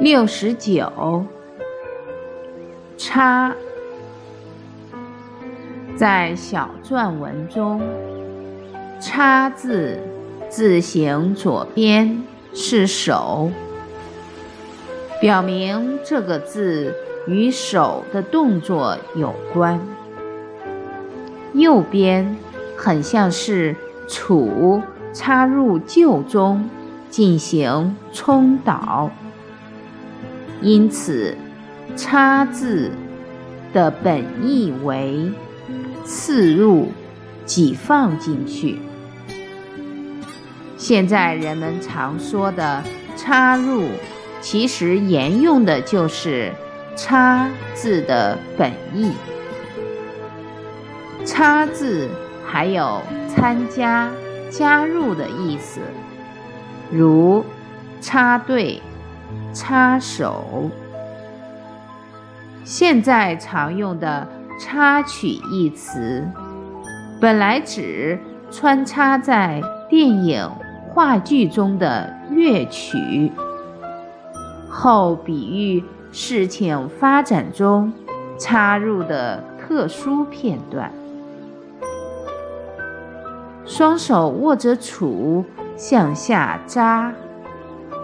六十九，插，在小篆文中，“插”字字形左边是手，表明这个字与手的动作有关；右边很像是杵插入臼中进行冲捣。因此，“插”字的本意为刺入、挤放进去。现在人们常说的“插入”，其实沿用的就是“插”字的本意。“插”字还有参加、加入的意思，如插队。插手，现在常用的“插曲”一词，本来指穿插在电影、话剧中的乐曲，后比喻事情发展中插入的特殊片段。双手握着杵向下扎，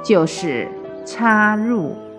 就是。插入。